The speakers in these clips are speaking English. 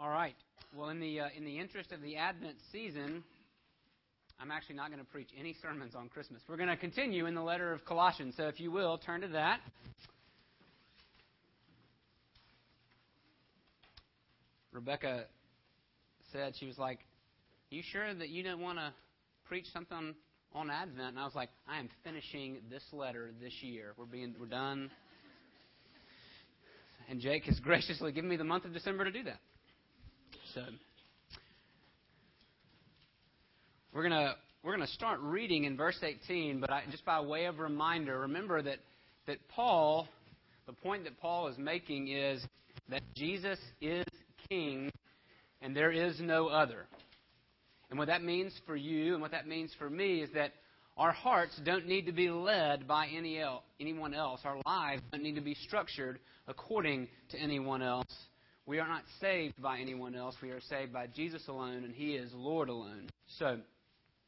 All right. Well, in the uh, in the interest of the Advent season, I'm actually not going to preach any sermons on Christmas. We're going to continue in the letter of Colossians. So, if you will, turn to that. Rebecca said she was like, "You sure that you didn't want to preach something on Advent?" And I was like, "I am finishing this letter this year. We're being we're done." And Jake has graciously given me the month of December to do that. So we're gonna we're gonna start reading in verse 18, but I, just by way of reminder, remember that that Paul, the point that Paul is making is that Jesus is King, and there is no other. And what that means for you, and what that means for me, is that our hearts don't need to be led by any el- anyone else. Our lives don't need to be structured according to anyone else. We are not saved by anyone else. We are saved by Jesus alone, and He is Lord alone. So,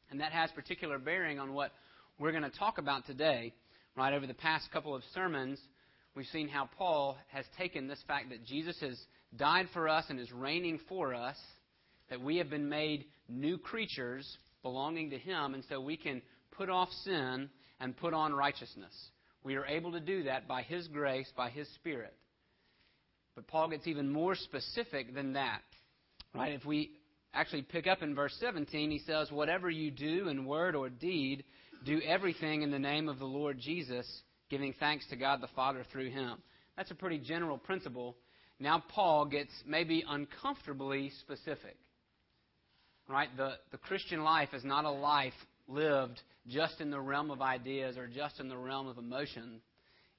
and that has particular bearing on what we're going to talk about today. Right over the past couple of sermons, we've seen how Paul has taken this fact that Jesus has died for us and is reigning for us, that we have been made new creatures belonging to Him, and so we can put off sin and put on righteousness. We are able to do that by His grace, by His Spirit. But Paul gets even more specific than that. Right? If we actually pick up in verse 17, he says, Whatever you do in word or deed, do everything in the name of the Lord Jesus, giving thanks to God the Father through him. That's a pretty general principle. Now, Paul gets maybe uncomfortably specific. Right? The, the Christian life is not a life lived just in the realm of ideas or just in the realm of emotion.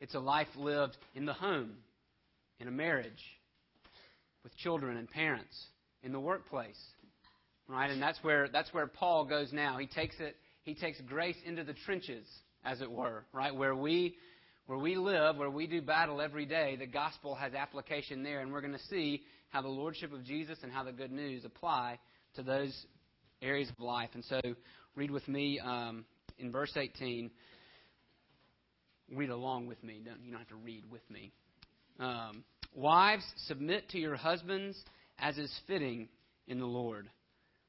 It's a life lived in the home, in a marriage, with children and parents, in the workplace. Right? And that's where that's where Paul goes now. He takes it he takes grace into the trenches, as it were, right? Where we where we live, where we do battle every day, the gospel has application there, and we're going to see how the lordship of Jesus and how the good news apply to those areas of life. And so, read with me um, in verse 18. Read along with me. Don't, you don't have to read with me. Um, Wives, submit to your husbands as is fitting in the Lord.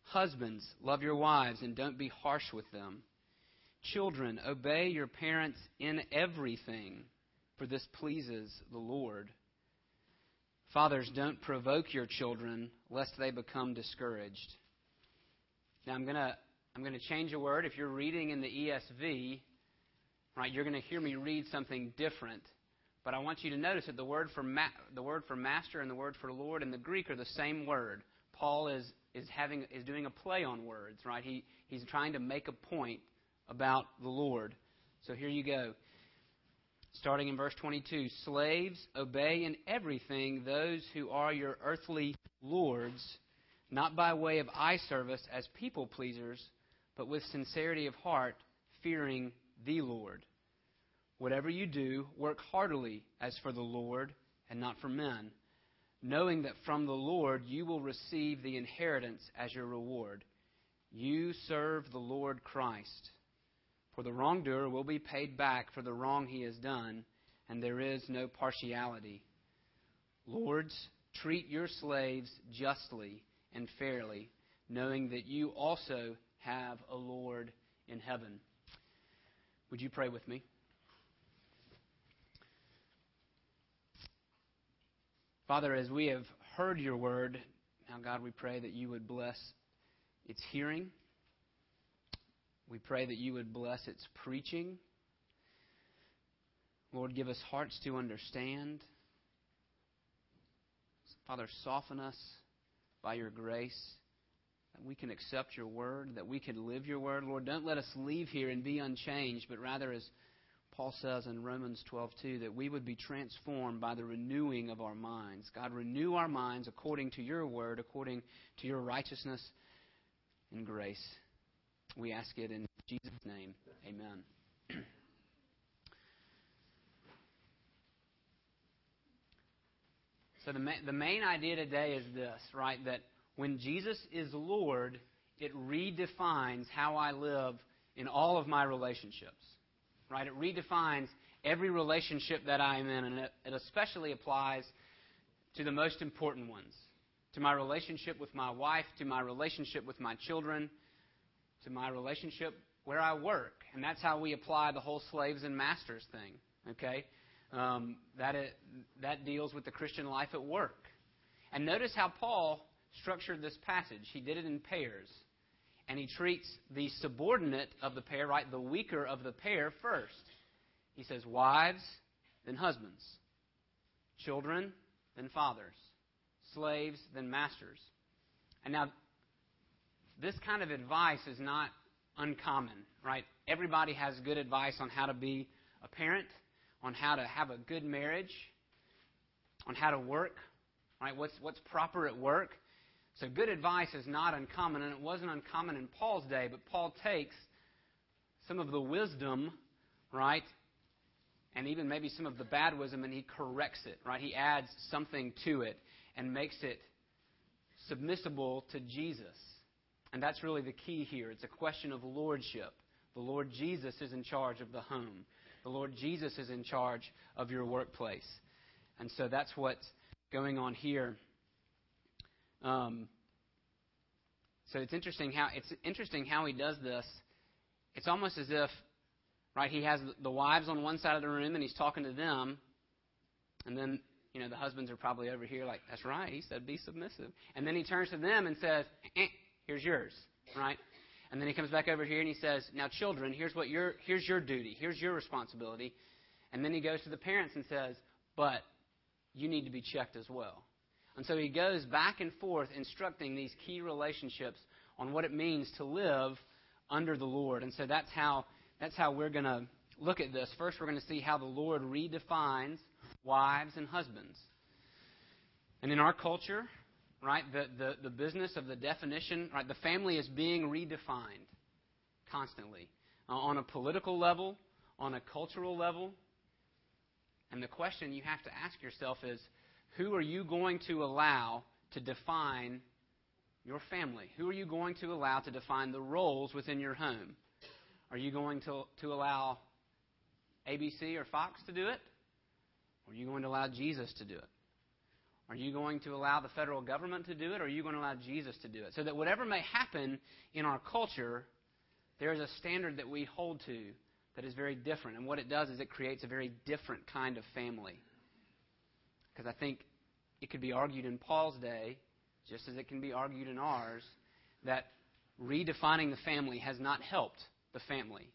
Husbands, love your wives and don't be harsh with them. Children, obey your parents in everything, for this pleases the Lord. Fathers, don't provoke your children, lest they become discouraged. Now, I'm going to I'm going to change a word. If you're reading in the ESV, right, you're going to hear me read something different but I want you to notice that the word for ma- the word for master and the word for Lord in the Greek are the same word. Paul is is having is doing a play on words, right? He he's trying to make a point about the Lord. So here you go. Starting in verse 22, slaves obey in everything those who are your earthly lords, not by way of eye service as people pleasers, but with sincerity of heart, fearing the Lord. Whatever you do, work heartily as for the Lord and not for men, knowing that from the Lord you will receive the inheritance as your reward. You serve the Lord Christ. For the wrongdoer will be paid back for the wrong he has done, and there is no partiality. Lords, treat your slaves justly and fairly, knowing that you also have a Lord in heaven. Would you pray with me? Father, as we have heard your word, now, God, we pray that you would bless its hearing. We pray that you would bless its preaching. Lord, give us hearts to understand. Father, soften us by your grace that we can accept your word, that we can live your word. Lord, don't let us leave here and be unchanged, but rather as Paul says in Romans 12:2 that we would be transformed by the renewing of our minds. God, renew our minds according to your word, according to your righteousness and grace. We ask it in Jesus' name. Amen. so the ma- the main idea today is this, right? That when Jesus is Lord, it redefines how I live in all of my relationships right? It redefines every relationship that I am in, and it, especially applies to the most important ones, to my relationship with my wife, to my relationship with my children, to my relationship where I work. And that's how we apply the whole slaves and masters thing. Okay? Um, that, it, that deals with the Christian life at work. And notice how Paul structured this passage. He did it in pairs. And he treats the subordinate of the pair, right, the weaker of the pair, first. He says, wives, then husbands, children, then fathers, slaves, then masters. And now, this kind of advice is not uncommon, right? Everybody has good advice on how to be a parent, on how to have a good marriage, on how to work, right? What's, what's proper at work. So good advice is not uncommon, and it wasn't uncommon in Paul's day, but Paul takes some of the wisdom, right, and even maybe some of the bad wisdom, and he corrects it, right? He adds something to it and makes it submissible to Jesus. And that's really the key here. It's a question of lordship. The Lord Jesus is in charge of the home. The Lord Jesus is in charge of your workplace. And so that's what's going on here. Um, so it's interesting how it's interesting how he does this. It's almost as if, right? He has the wives on one side of the room and he's talking to them, and then you know the husbands are probably over here like, "That's right." He said, "Be submissive," and then he turns to them and says, eh, "Here's yours," right? And then he comes back over here and he says, "Now, children, here's what your here's your duty. Here's your responsibility." And then he goes to the parents and says, "But you need to be checked as well." And so he goes back and forth instructing these key relationships on what it means to live under the Lord. And so that's how, that's how we're going to look at this. First, we're going to see how the Lord redefines wives and husbands. And in our culture, right, the, the, the business of the definition, right, the family is being redefined constantly uh, on a political level, on a cultural level. And the question you have to ask yourself is who are you going to allow to define your family? Who are you going to allow to define the roles within your home? Are you going to, to allow ABC or Fox to do it? Or are you going to allow Jesus to do it? Are you going to allow the federal government to do it, or are you going to allow Jesus to do it? So that whatever may happen in our culture, there is a standard that we hold to that is very different. And what it does is it creates a very different kind of family. Because I think it could be argued in Paul's day, just as it can be argued in ours, that redefining the family has not helped the family.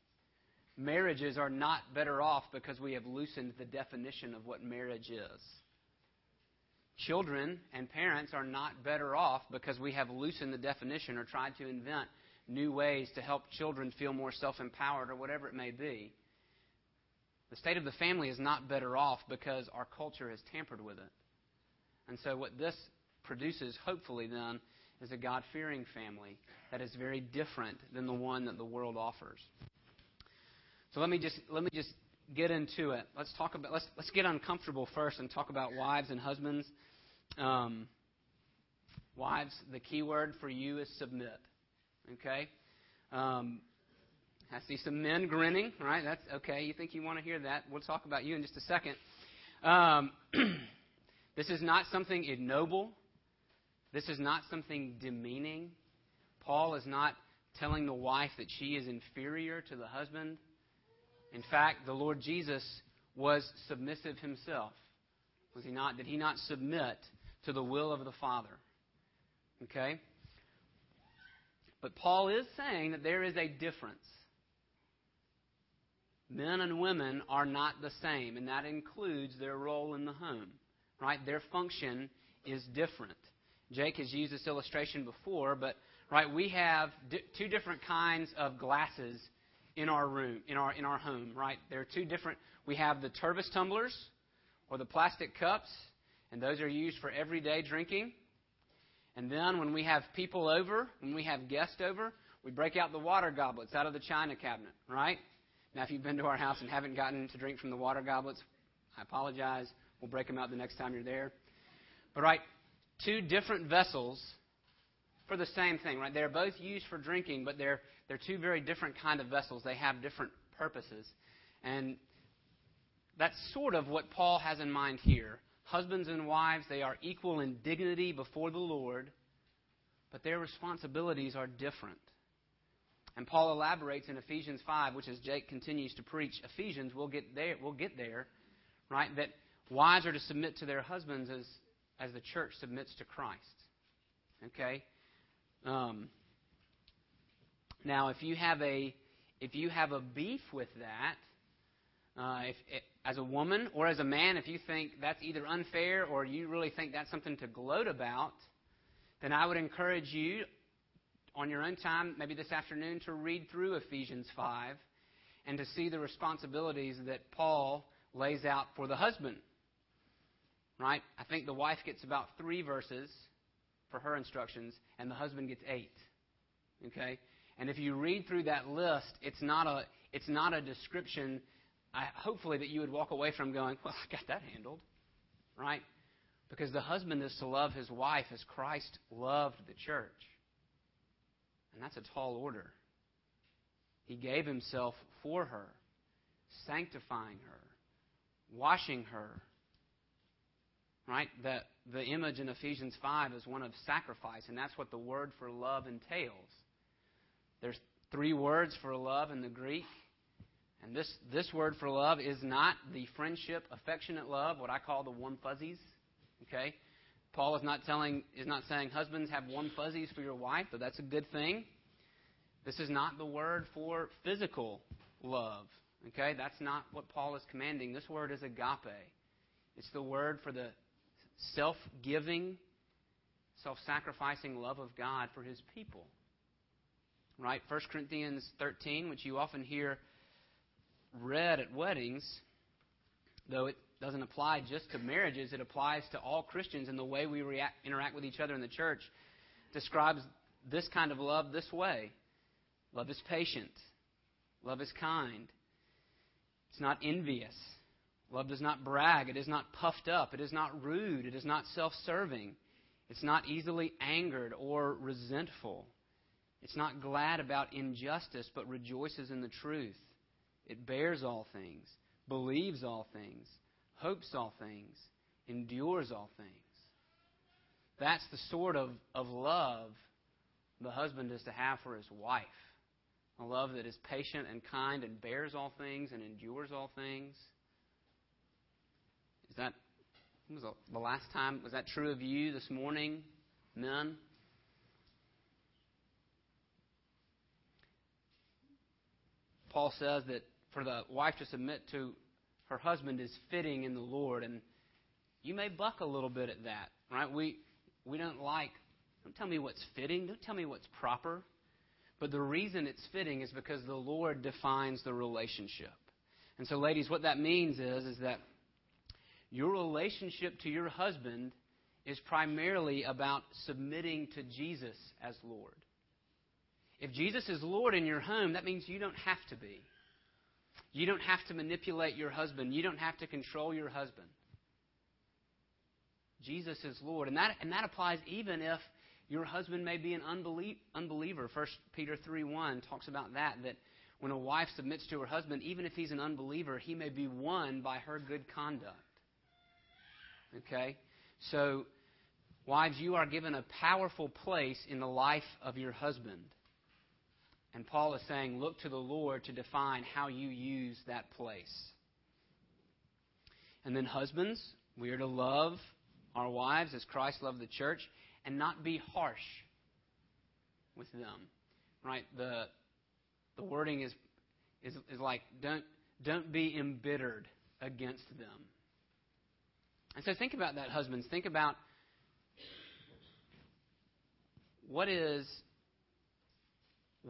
Marriages are not better off because we have loosened the definition of what marriage is. Children and parents are not better off because we have loosened the definition or tried to invent new ways to help children feel more self empowered or whatever it may be. The state of the family is not better off because our culture has tampered with it. And so, what this produces, hopefully, then, is a God fearing family that is very different than the one that the world offers. So let me just let me just get into it. Let's talk about let's let's get uncomfortable first and talk about wives and husbands. Um, wives, the key word for you is submit. Okay. Um, I see some men grinning, right? That's okay. You think you want to hear that? We'll talk about you in just a second. Um, this is not something ignoble. This is not something demeaning. Paul is not telling the wife that she is inferior to the husband. In fact, the Lord Jesus was submissive himself. Was he not? Did he not submit to the will of the Father? Okay? But Paul is saying that there is a difference men and women are not the same, and that includes their role in the home. Right? Their function is different. Jake has used this illustration before, but right, we have di- two different kinds of glasses in our room, in our in our home. Right? There are two different. We have the Tervis tumblers or the plastic cups, and those are used for everyday drinking. And then when we have people over, when we have guests over, we break out the water goblets out of the china cabinet, right? Now, if you've been to our house and haven't gotten to drink from the water goblets, I apologize. We'll break them out the next time you're there. But, right, two different vessels for the same thing, right? They're both used for drinking, but they're, they're two very different kind of vessels. They have different purposes. And that's sort of what Paul has in mind here. husbands and wives, they are equal in dignity before the Lord, but their responsibilities are different. And Paul elaborates in Ephesians 5, which as Jake continues to preach Ephesians, we'll get there, we'll get there, right? That wives are to submit to their husbands as, as the church submits to Christ. Okay? Um, now, if you have a if you have a beef with that, uh, if, if, as a woman or as a man, if you think that's either unfair or you really think that's something to gloat about, then I would encourage you on your own time, maybe this afternoon, to read through Ephesians 5 and to see the responsibilities that Paul lays out for the husband. Right? I think the wife gets about three verses for her instructions, and the husband gets eight. Okay? And if you read through that list, it's not a, it's not a description, I, hopefully, that you would walk away from going, well, I got that handled. Right? Because the husband is to love his wife as Christ loved the church. And that's a tall order. He gave himself for her, sanctifying her, washing her. Right? The, the image in Ephesians 5 is one of sacrifice, and that's what the word for love entails. There's three words for love in the Greek. And this, this word for love is not the friendship, affectionate love, what I call the warm fuzzies. Okay? Paul is not telling is not saying husbands have warm fuzzies for your wife, but that's a good thing. This is not the word for physical love. Okay? That's not what Paul is commanding. This word is agape. It's the word for the self-giving, self-sacrificing love of God for his people right? 1 Corinthians 13, which you often hear read at weddings, though it doesn't apply just to marriages, it applies to all Christians in the way we react, interact with each other in the church, describes this kind of love this way love is patient, love is kind, it's not envious. Love does not brag. It is not puffed up. It is not rude. It is not self serving. It's not easily angered or resentful. It's not glad about injustice, but rejoices in the truth. It bears all things, believes all things, hopes all things, endures all things. That's the sort of, of love the husband is to have for his wife. A love that is patient and kind and bears all things and endures all things. Is that was the last time was that true of you this morning, men? Paul says that for the wife to submit to her husband is fitting in the Lord, and you may buck a little bit at that, right? We we don't like. Don't tell me what's fitting. Don't tell me what's proper. But the reason it's fitting is because the Lord defines the relationship. And so, ladies, what that means is is that your relationship to your husband is primarily about submitting to Jesus as Lord. If Jesus is Lord in your home, that means you don't have to be. You don't have to manipulate your husband. You don't have to control your husband. Jesus is Lord. And that, and that applies even if your husband may be an unbeliever. 1 Peter 3 1 talks about that, that when a wife submits to her husband, even if he's an unbeliever, he may be won by her good conduct. Okay? So, wives, you are given a powerful place in the life of your husband. And Paul is saying, look to the Lord to define how you use that place. And then, husbands, we are to love our wives as Christ loved the church and not be harsh with them. Right? The, the wording is, is, is like, don't, don't be embittered against them. And so think about that, husbands. Think about what is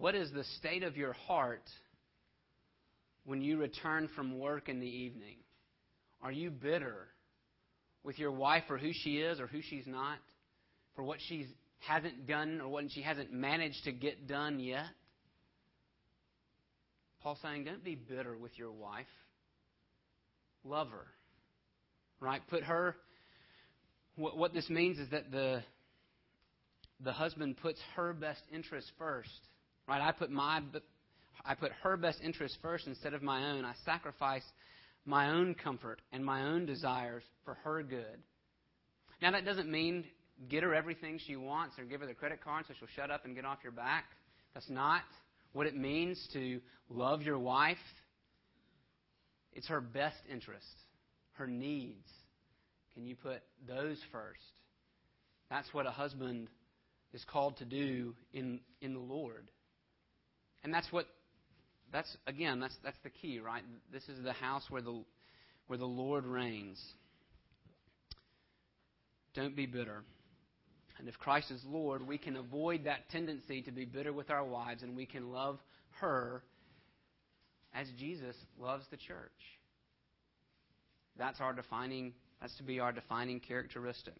what is the state of your heart when you return from work in the evening? Are you bitter with your wife for who she is or who she's not? For what she hasn't done or what she hasn't managed to get done yet? Paul's saying, don't be bitter with your wife. Love her. Right? Put her. What, what this means is that the, the husband puts her best interest first Right? I put my I put her best interest first instead of my own. I sacrifice my own comfort and my own desires for her good. Now, that doesn't mean get her everything she wants or give her the credit card so she'll shut up and get off your back. That's not what it means to love your wife. It's her best interest, her needs. Can you put those first? That's what a husband is called to do in, in the Lord. And that's what that's again that's that's the key, right? This is the house where the where the Lord reigns. Don't be bitter. And if Christ is Lord, we can avoid that tendency to be bitter with our wives and we can love her as Jesus loves the church. That's our defining that's to be our defining characteristic.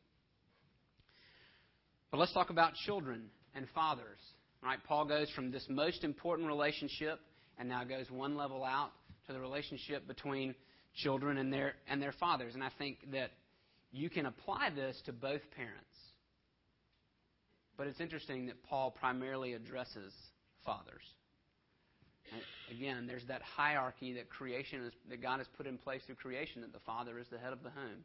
But let's talk about children and fathers. Right? Paul goes from this most important relationship and now goes one level out to the relationship between children and their and their fathers. And I think that you can apply this to both parents. But it's interesting that Paul primarily addresses fathers. And again, there's that hierarchy that creation is, that God has put in place through creation that the father is the head of the home.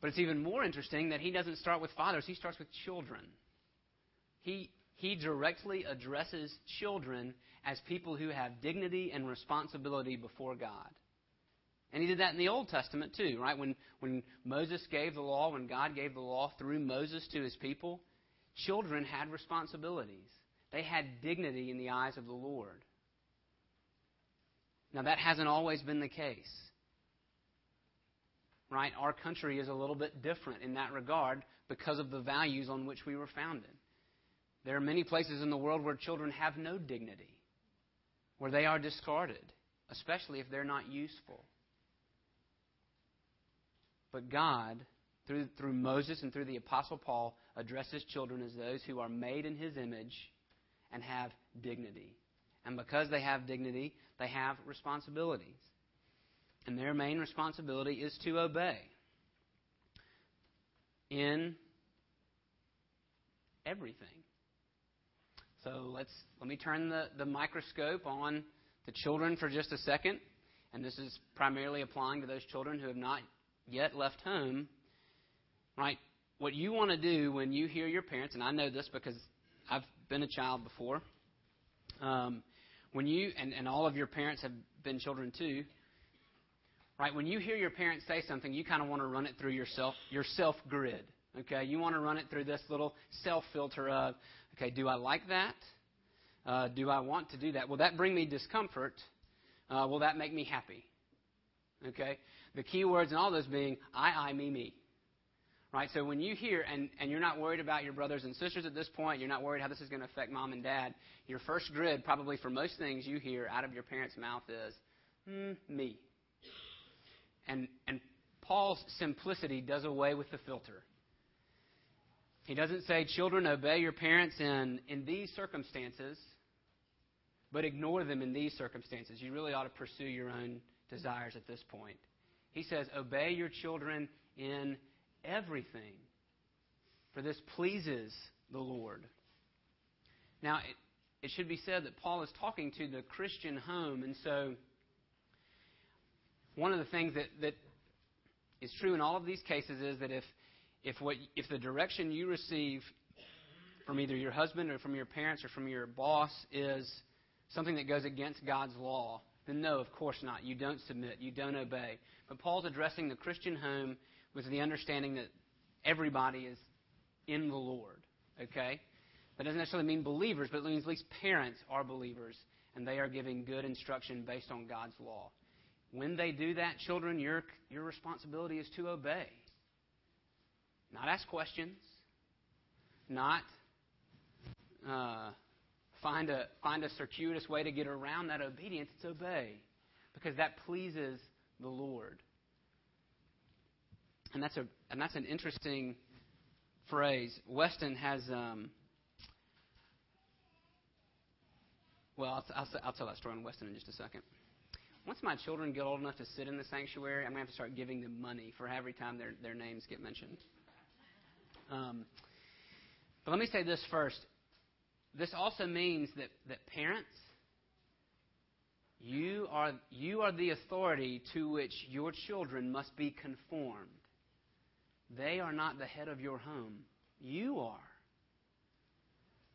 But it's even more interesting that he doesn't start with fathers, he starts with children. He, he directly addresses children as people who have dignity and responsibility before God. And he did that in the Old Testament too, right? When, when Moses gave the law, when God gave the law through Moses to his people, children had responsibilities. They had dignity in the eyes of the Lord. Now, that hasn't always been the case right? Our country is a little bit different in that regard because of the values on which we were founded. There are many places in the world where children have no dignity, where they are discarded, especially if they're not useful. But God, through, through Moses and through the Apostle Paul, addresses children as those who are made in his image and have dignity. And because they have dignity, they have responsibilities. And their main responsibility is to obey in everything. So let's let me turn the, the microscope on the children for just a second. And this is primarily applying to those children who have not yet left home. Right? What you want to do when you hear your parents, and I know this because I've been a child before. Um, when you and, and all of your parents have been children too, Right? When you hear your parents say something, you kind of want to run it through yourself, your self grid. Okay? You want to run it through this little self filter of, okay, do I like that? Uh, do I want to do that? Will that bring me discomfort? Uh, will that make me happy? Okay? The key words in all those being I, I, me, me. Right? So when you hear, and, and you're not worried about your brothers and sisters at this point, you're not worried how this is going to affect mom and dad, your first grid, probably for most things you hear out of your parents' mouth is, mm, me. And, and Paul's simplicity does away with the filter. He doesn't say, Children, obey your parents in, in these circumstances, but ignore them in these circumstances. You really ought to pursue your own desires at this point. He says, Obey your children in everything, for this pleases the Lord. Now, it, it should be said that Paul is talking to the Christian home, and so one of the things that, that is true in all of these cases is that if, if, what, if the direction you receive from either your husband or from your parents or from your boss is something that goes against God's law, then no, of course not. You don't submit, you don't obey. But Paul's addressing the Christian home with the understanding that everybody is in the Lord. Okay? That doesn't necessarily mean believers, but it means at least parents are believers and they are giving good instruction based on God's law. When they do that, children, your, your responsibility is to obey. Not ask questions, not uh, find, a, find a circuitous way to get around that obedience. It's obey, because that pleases the Lord. And that's, a, and that's an interesting phrase. Weston has. Um, well, I'll, I'll, I'll tell that story on Weston in just a second once my children get old enough to sit in the sanctuary, I'm going to have to start giving them money for every time their, their names get mentioned. Um, but let me say this first. This also means that, that parents, You are, you are the authority to which your children must be conformed. They are not the head of your home. You are.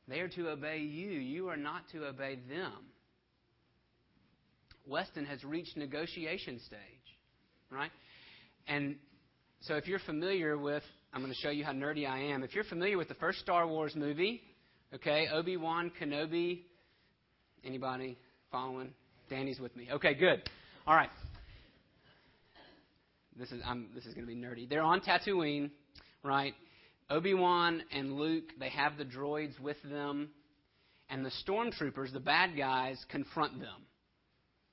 They are to obey you. You are not to obey them. Weston has reached negotiation stage, right? And so if you're familiar with, I'm going to show you how nerdy I am. If you're familiar with the first Star Wars movie, okay, Obi Wan Kenobi, anybody following? Danny's with me. Okay, good. All right. This is I'm, this is going to be nerdy. They're on Tatooine, right? Obi Wan and Luke, they have the droids with them, and the stormtroopers, the bad guys, confront them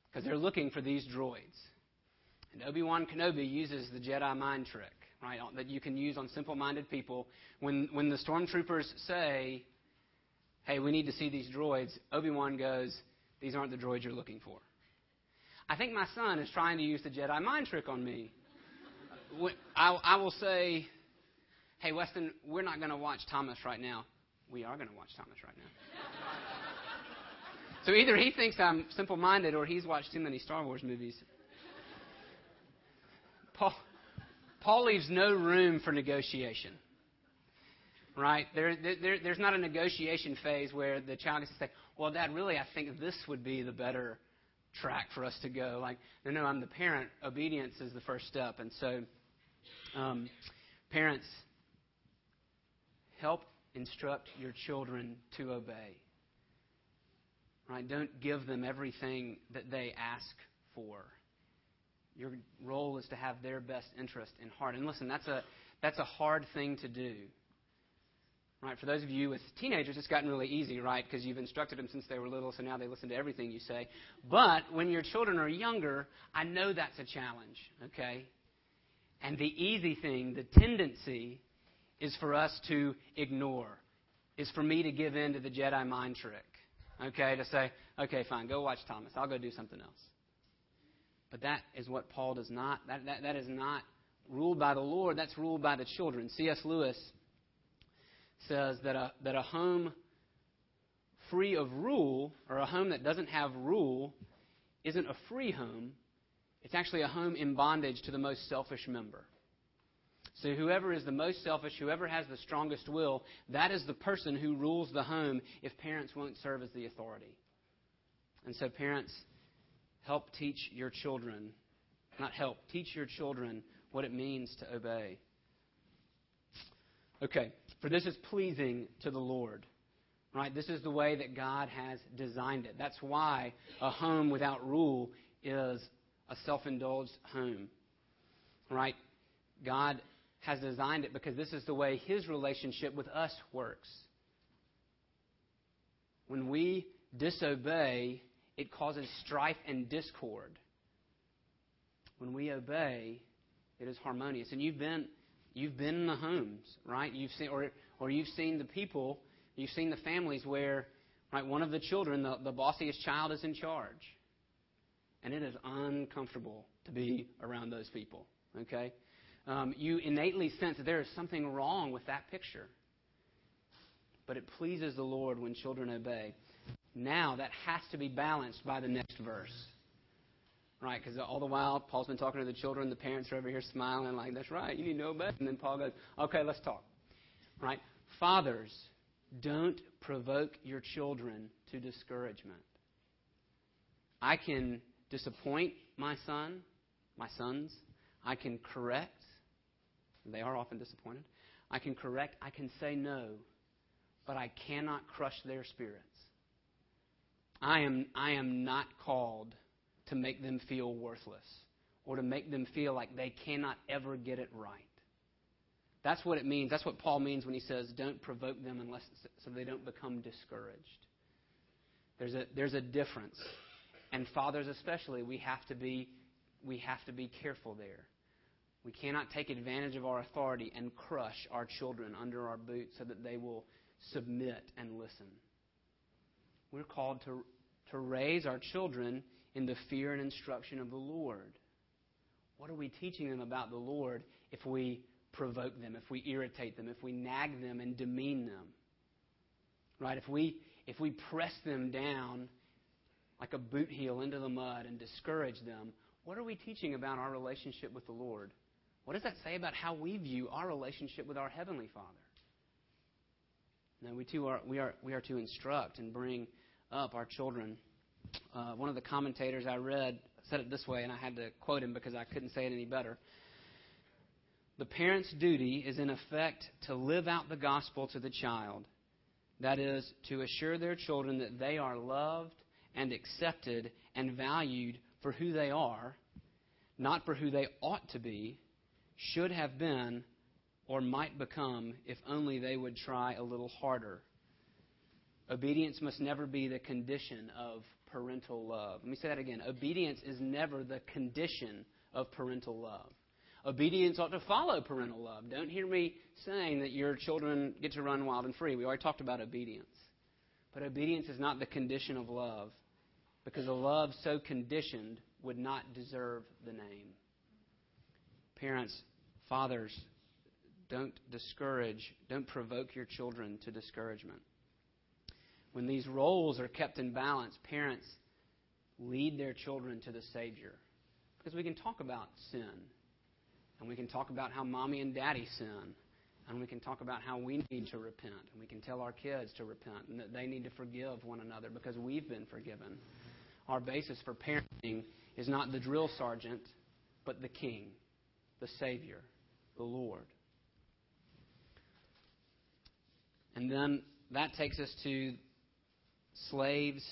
because they're looking for these droids. And Obi Wan Kenobi uses the Jedi mind trick, right, that you can use on simple minded people. When, when the stormtroopers say, hey, we need to see these droids, Obi Wan goes, these aren't the droids you're looking for. I think my son is trying to use the Jedi mind trick on me. I, I will say, hey, Weston, we're not going to watch Thomas right now. We are going to watch Thomas right now. so either he thinks I'm simple minded or he's watched too many Star Wars movies. Paul, Paul leaves no room for negotiation. Right? There, there, there's not a negotiation phase where the child gets to say, Well, Dad, really, I think this would be the better track for us to go. Like, no, no, I'm the parent. Obedience is the first step. And so, um, parents, help instruct your children to obey. Right? Don't give them everything that they ask for. Your role is to have their best interest in heart. And listen, that's a that's a hard thing to do. Right? For those of you with teenagers, it's gotten really easy, right? Because you've instructed them since they were little, so now they listen to everything you say. But when your children are younger, I know that's a challenge, okay? And the easy thing, the tendency, is for us to ignore, is for me to give in to the Jedi mind trick, okay? To say, okay, fine, go watch Thomas. I'll go do something else. But that is what Paul does not, that, that, that is not ruled by the Lord, that's ruled by the children. C.S. Lewis says that a, that a home free of rule, or a home that doesn't have rule, isn't a free home. It's actually a home in bondage to the most selfish member. So, whoever is the most selfish, whoever has the strongest will, that is the person who rules the home if parents won't serve as the authority. And so, parents, help teach your children, not help, teach your children what it means to obey. Okay, for this is pleasing to the Lord. Right? This is the way that God has designed it. That's why a home without rule is a self indulged home. Right? God has designed it because this is the way His relationship with us works. When we disobey, it causes strife and discord. When we obey, it is harmonious. And you've been You've been in the homes, right? You've seen, or, or you've seen the people, you've seen the families where, right, one of the children, the, the bossiest child, is in charge. And it is uncomfortable to be around those people, okay? Um, you innately sense that there is something wrong with that picture. But it pleases the Lord when children obey. Now, that has to be balanced by the next verse right? Because all the while, Paul's been talking to the children. The parents are over here smiling, like, that's right, you need to better. And then Paul goes, okay, let's talk, right? Fathers, don't provoke your children to discouragement. I can disappoint my son, my sons. I can correct. They are often disappointed. I can correct. I can say no. But I cannot crush their spirits. I am, I am not called to make them feel worthless or to make them feel like they cannot ever get it right. That's what it means. That's what Paul means when he says, don't provoke them unless so they don't become discouraged. There's a, there's a difference. And fathers especially, we have to be we have to be careful there. We cannot take advantage of our authority and crush our children under our boots so that they will submit and listen. We're called to, to raise our children in the fear and instruction of the Lord. What are we teaching them about the Lord if we provoke them, if we irritate them, if we nag them and demean them? Right? If we if we press them down like a boot heel into the mud and discourage them, what are we teaching about our relationship with the Lord? What does that say about how we view our relationship with our Heavenly Father? No, we too are we are we are to instruct and bring up our children. Uh, one of the commentators I read said it this way, and I had to quote him because I couldn't say it any better. The parent's duty is, in effect, to live out the gospel to the child. That is, to assure their children that they are loved and accepted and valued for who they are, not for who they ought to be, should have been, or might become if only they would try a little harder. Obedience must never be the condition of parental love. Let me say that again. Obedience is never the condition of parental love. Obedience ought to follow parental love. Don't hear me saying that your children get to run wild and free. We already talked about obedience. But obedience is not the condition of love, because a love so conditioned would not deserve the name. Parents, fathers, don't discourage, don't provoke your children to discouragement. When these roles are kept in balance, parents lead their children to the Savior. Because we can talk about sin and we can talk about how mommy and daddy sin. And we can talk about how we need to repent. And we can tell our kids to repent and that they need to forgive one another because we've been forgiven. Our basis for parenting is not the drill sergeant, but the king, the Savior, the Lord. And then that takes us to slaves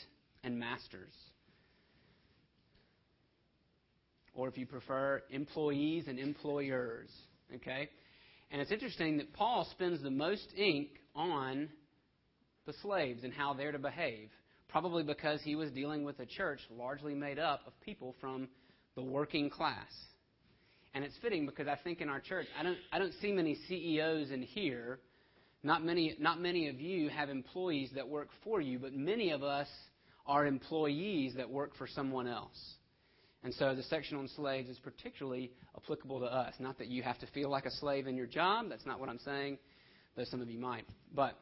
and masters or if you prefer, employees and employers. Okay? And it's interesting that Paul spends the most ink on the slaves and how they're to behave, probably because he was dealing with a church largely made up of people from the working class. And it's fitting because I think in our church, I don't, I don't see many CEOs in here. Not many, not many of you have employees that work for you, but many of us are employees that work for someone else. And so the section on slaves is particularly applicable to us. Not that you have to feel like a slave in your job. That's not what I'm saying, though some of you might. But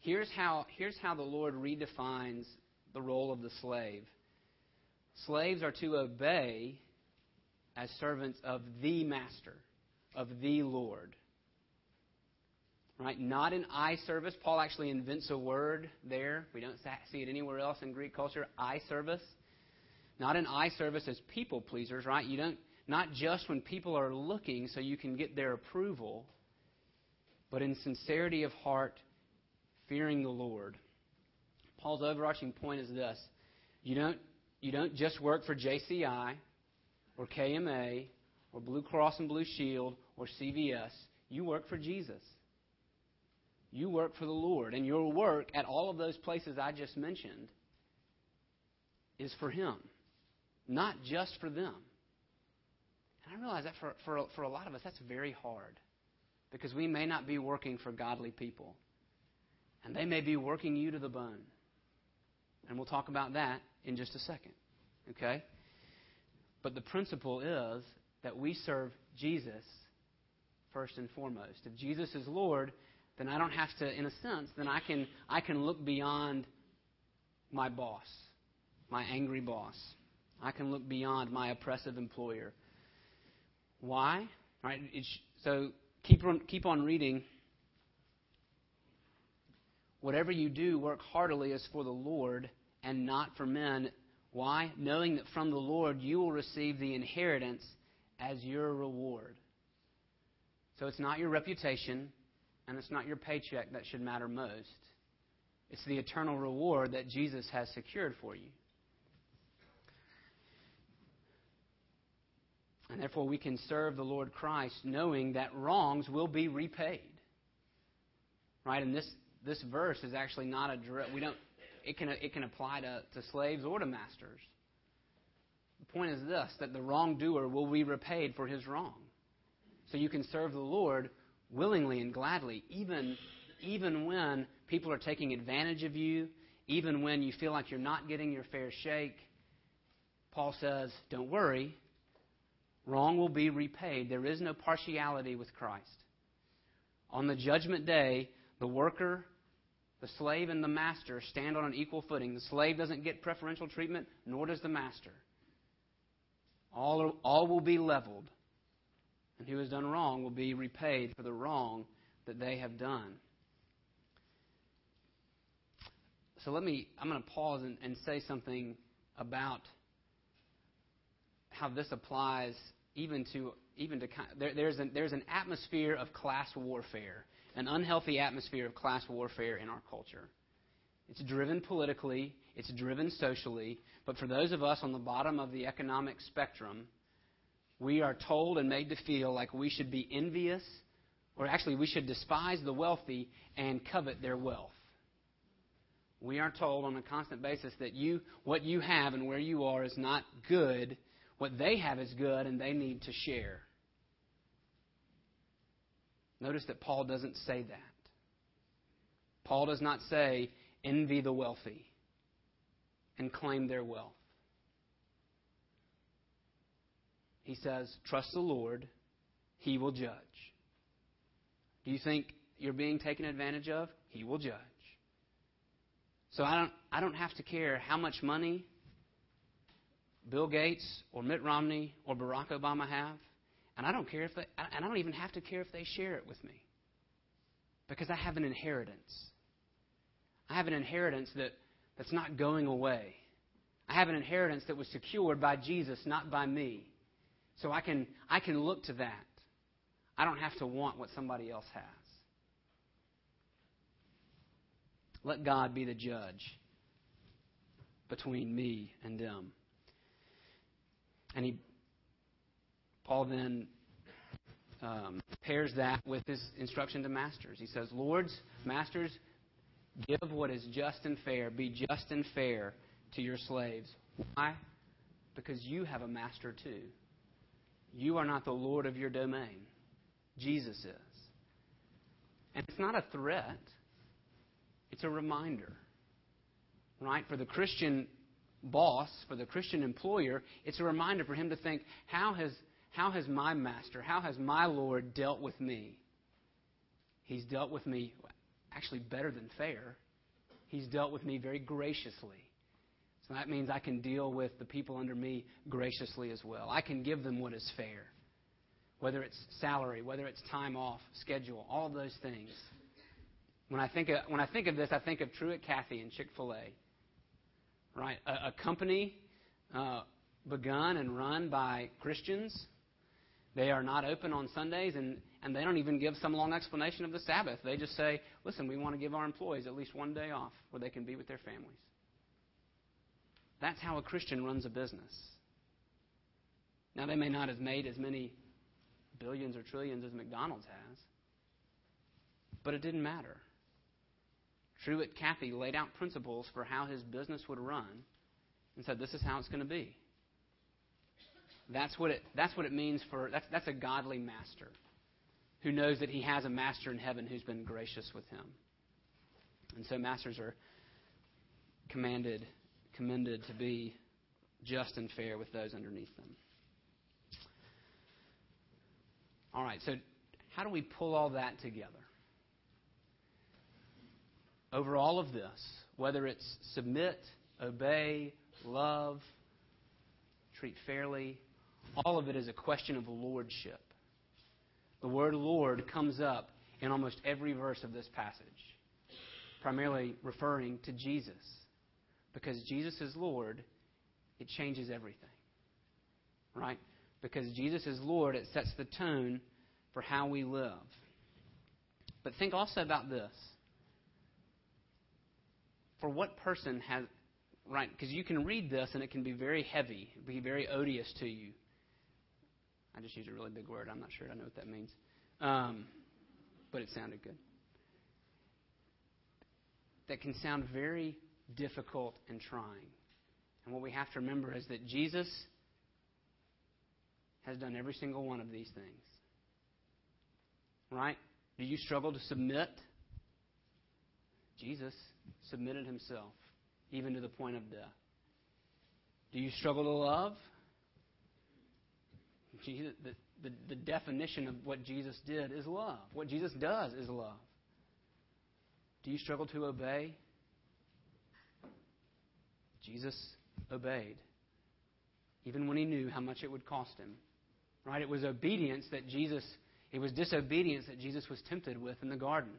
here's how, here's how the Lord redefines the role of the slave slaves are to obey as servants of the master, of the Lord. Right? Not an eye service. Paul actually invents a word there. We don't see it anywhere else in Greek culture. Eye service. Not an eye service as people pleasers, right? You don't not just when people are looking so you can get their approval, but in sincerity of heart, fearing the Lord. Paul's overarching point is this. You don't you don't just work for JCI or KMA or Blue Cross and Blue Shield or CVS. You work for Jesus. You work for the Lord. And your work at all of those places I just mentioned is for Him not just for them. And I realize that for, for, for a lot of us, that's very hard because we may not be working for godly people, and they may be working you to the bone. And we'll talk about that in just a second. Okay? But the principle is that we serve Jesus first and foremost. If Jesus is Lord, then I don't have to, in a sense, then I can, I can look beyond my boss, my angry boss. I can look beyond my oppressive employer. Why? Right. so keep on, keep on reading. Whatever you do, work heartily as for the Lord and not for men. Why? Knowing that from the Lord you will receive the inheritance as your reward. So it's not your reputation and it's not your paycheck that should matter most. It's the eternal reward that Jesus has secured for you. And therefore, we can serve the Lord Christ knowing that wrongs will be repaid. Right? And this, this verse is actually not a direct, we don't, it can, it can apply to, to slaves or to masters. The point is this that the wrongdoer will be repaid for his wrong. So you can serve the Lord willingly and gladly, even, even when people are taking advantage of you, even when you feel like you're not getting your fair shake. Paul says, Don't worry, Wrong will be repaid. There is no partiality with Christ. On the judgment day, the worker, the slave and the master stand on an equal footing. The slave doesn't get preferential treatment, nor does the master. All, all will be leveled, and who has done wrong will be repaid for the wrong that they have done. So let me, I'm going to pause and, and say something about how this applies even to even to there, there's an there's an atmosphere of class warfare, an unhealthy atmosphere of class warfare in our culture. It's driven politically, it's driven socially, but for those of us on the bottom of the economic spectrum, we are told and made to feel like we should be envious, or actually we should despise the wealthy and covet their wealth. We are told on a constant basis that you what you have and where you are is not good. What they have is good and they need to share. Notice that Paul doesn't say that. Paul does not say, envy the wealthy and claim their wealth. He says, trust the Lord, He will judge. Do you think you're being taken advantage of? He will judge. So I don't, I don't have to care how much money Bill Gates or Mitt Romney or Barack Obama have. And I don't care if they, and I don't even have to care if they share it with me. Because I have an inheritance. I have an inheritance that, that's not going away. I have an inheritance that was secured by Jesus, not by me. So I can, I can look to that. I don't have to want what somebody else has. Let God be the judge between me and them. And he Paul then um, pairs that with his instruction to masters. He says, Lords, masters, give what is just and fair. Be just and fair to your slaves. Why? Because you have a master too. You are not the Lord of your domain. Jesus is. And it's not a threat, it's a reminder. Right? For the Christian boss, for the Christian employer, it's a reminder for him to think, how has how has my master, how has my Lord dealt with me? He's dealt with me actually better than fair. He's dealt with me very graciously. So that means I can deal with the people under me graciously as well. I can give them what is fair, whether it's salary, whether it's time off, schedule, all those things. When I think of, when I think of this, I think of Truett Cathy and Chick Fil A. Right, a, a company uh, begun and run by Christians they are not open on Sundays, and, and they don't even give some long explanation of the Sabbath. They just say, listen, we want to give our employees at least one day off where they can be with their families. That's how a Christian runs a business. Now, they may not have made as many billions or trillions as McDonald's has, but it didn't matter. Truett Cathy laid out principles for how his business would run and said, This is how it's going to be. That's what it, that's what it means for, that's, that's a godly master who knows that he has a master in heaven who's been gracious with him. And so masters are commanded, commended to be just and fair with those underneath them. All right, so how do we pull all that together? Over all of this, whether it's submit, obey, love, treat fairly, all of it is a question of lordship. The word Lord comes up in almost every verse of this passage, primarily referring to Jesus. Because Jesus is Lord, it changes everything. Right? Because Jesus is Lord, it sets the tone for how we live. But think also about this. For what person has, right? Because you can read this and it can be very heavy, be very odious to you. I just used a really big word. I'm not sure I know what that means. Um, but it sounded good. That can sound very difficult and trying. And what we have to remember is that Jesus has done every single one of these things. Right? Do you struggle to submit? Jesus submitted himself, even to the point of death. Do you struggle to love? Jesus, the, the, the definition of what Jesus did is love. What Jesus does is love. Do you struggle to obey? Jesus obeyed, even when he knew how much it would cost him. Right? It was obedience that Jesus, it was disobedience that Jesus was tempted with in the garden.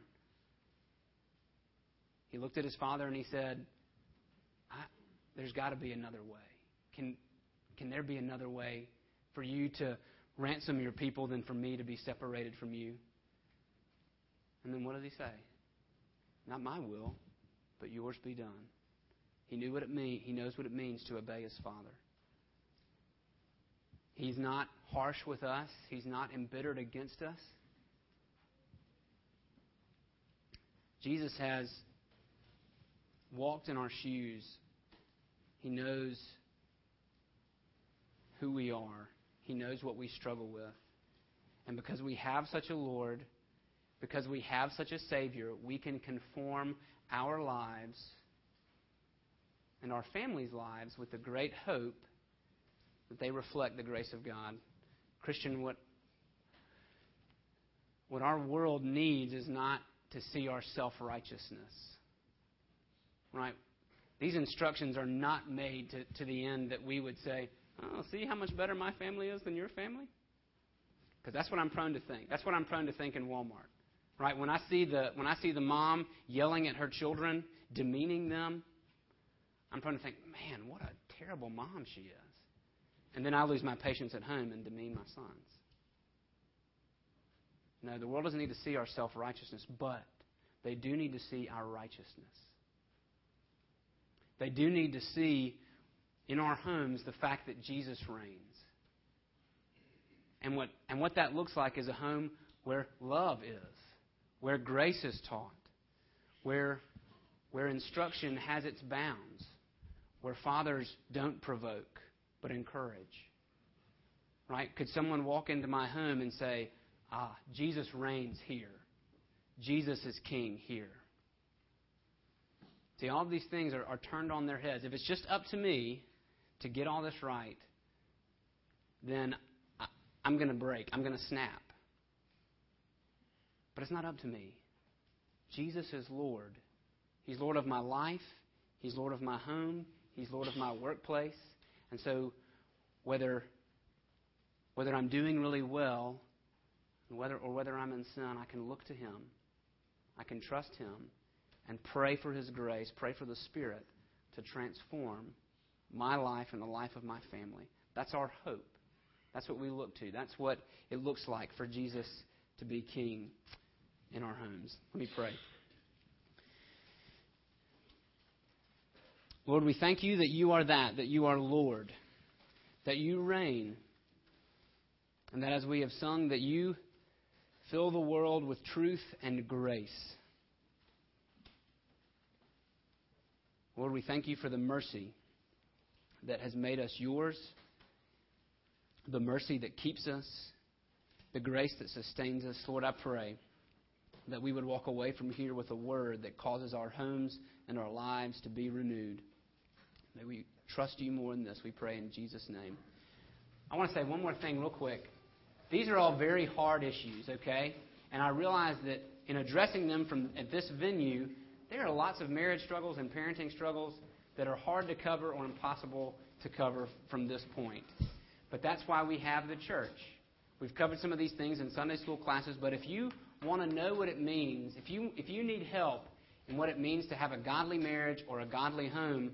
He looked at his father and he said, There's got to be another way. Can, can there be another way for you to ransom your people than for me to be separated from you? And then what does he say? Not my will, but yours be done. He knew what it mean. He knows what it means to obey his father. He's not harsh with us. He's not embittered against us. Jesus has walked in our shoes. He knows who we are. He knows what we struggle with. And because we have such a Lord, because we have such a Savior, we can conform our lives and our families' lives with the great hope that they reflect the grace of God. Christian, what, what our world needs is not to see our self righteousness. Right? These instructions are not made to, to the end that we would say, oh, see how much better my family is than your family? Because that's what I'm prone to think. That's what I'm prone to think in Walmart. Right? When I see the when I see the mom yelling at her children, demeaning them, I'm prone to think, man, what a terrible mom she is. And then I lose my patience at home and demean my sons. No, the world doesn't need to see our self righteousness, but they do need to see our righteousness. They do need to see in our homes the fact that Jesus reigns. And what, and what that looks like is a home where love is, where grace is taught, where, where instruction has its bounds, where fathers don't provoke, but encourage. Right? Could someone walk into my home and say, Ah, Jesus reigns here. Jesus is king here. See, all these things are, are turned on their heads. If it's just up to me to get all this right, then I, I'm going to break. I'm going to snap. But it's not up to me. Jesus is Lord. He's Lord of my life. He's Lord of my home. He's Lord of my workplace. And so, whether, whether I'm doing really well whether, or whether I'm in sin, I can look to Him. I can trust Him and pray for His grace, pray for the Spirit to transform my life and the life of my family. That's our hope. That's what we look to. That's what it looks like for Jesus to be King in our homes. Let me pray. Lord, we thank you that you are that, that you are Lord, that you reign, and that as we have sung, that you fill the world with truth and grace. Lord, we thank you for the mercy that has made us yours, the mercy that keeps us, the grace that sustains us. Lord, I pray that we would walk away from here with a word that causes our homes and our lives to be renewed. May we trust you more in this, we pray in Jesus' name. I want to say one more thing, real quick. These are all very hard issues, okay? And I realize that in addressing them from at this venue, there are lots of marriage struggles and parenting struggles that are hard to cover or impossible to cover from this point. But that's why we have the church. We've covered some of these things in Sunday school classes, but if you want to know what it means, if you, if you need help in what it means to have a godly marriage or a godly home,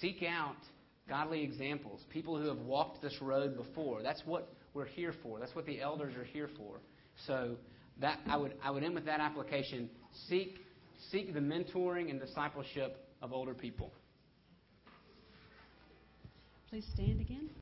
Seek out godly examples, people who have walked this road before. That's what we're here for. That's what the elders are here for. So that I would I would end with that application. Seek seek the mentoring and discipleship of older people. Please stand again.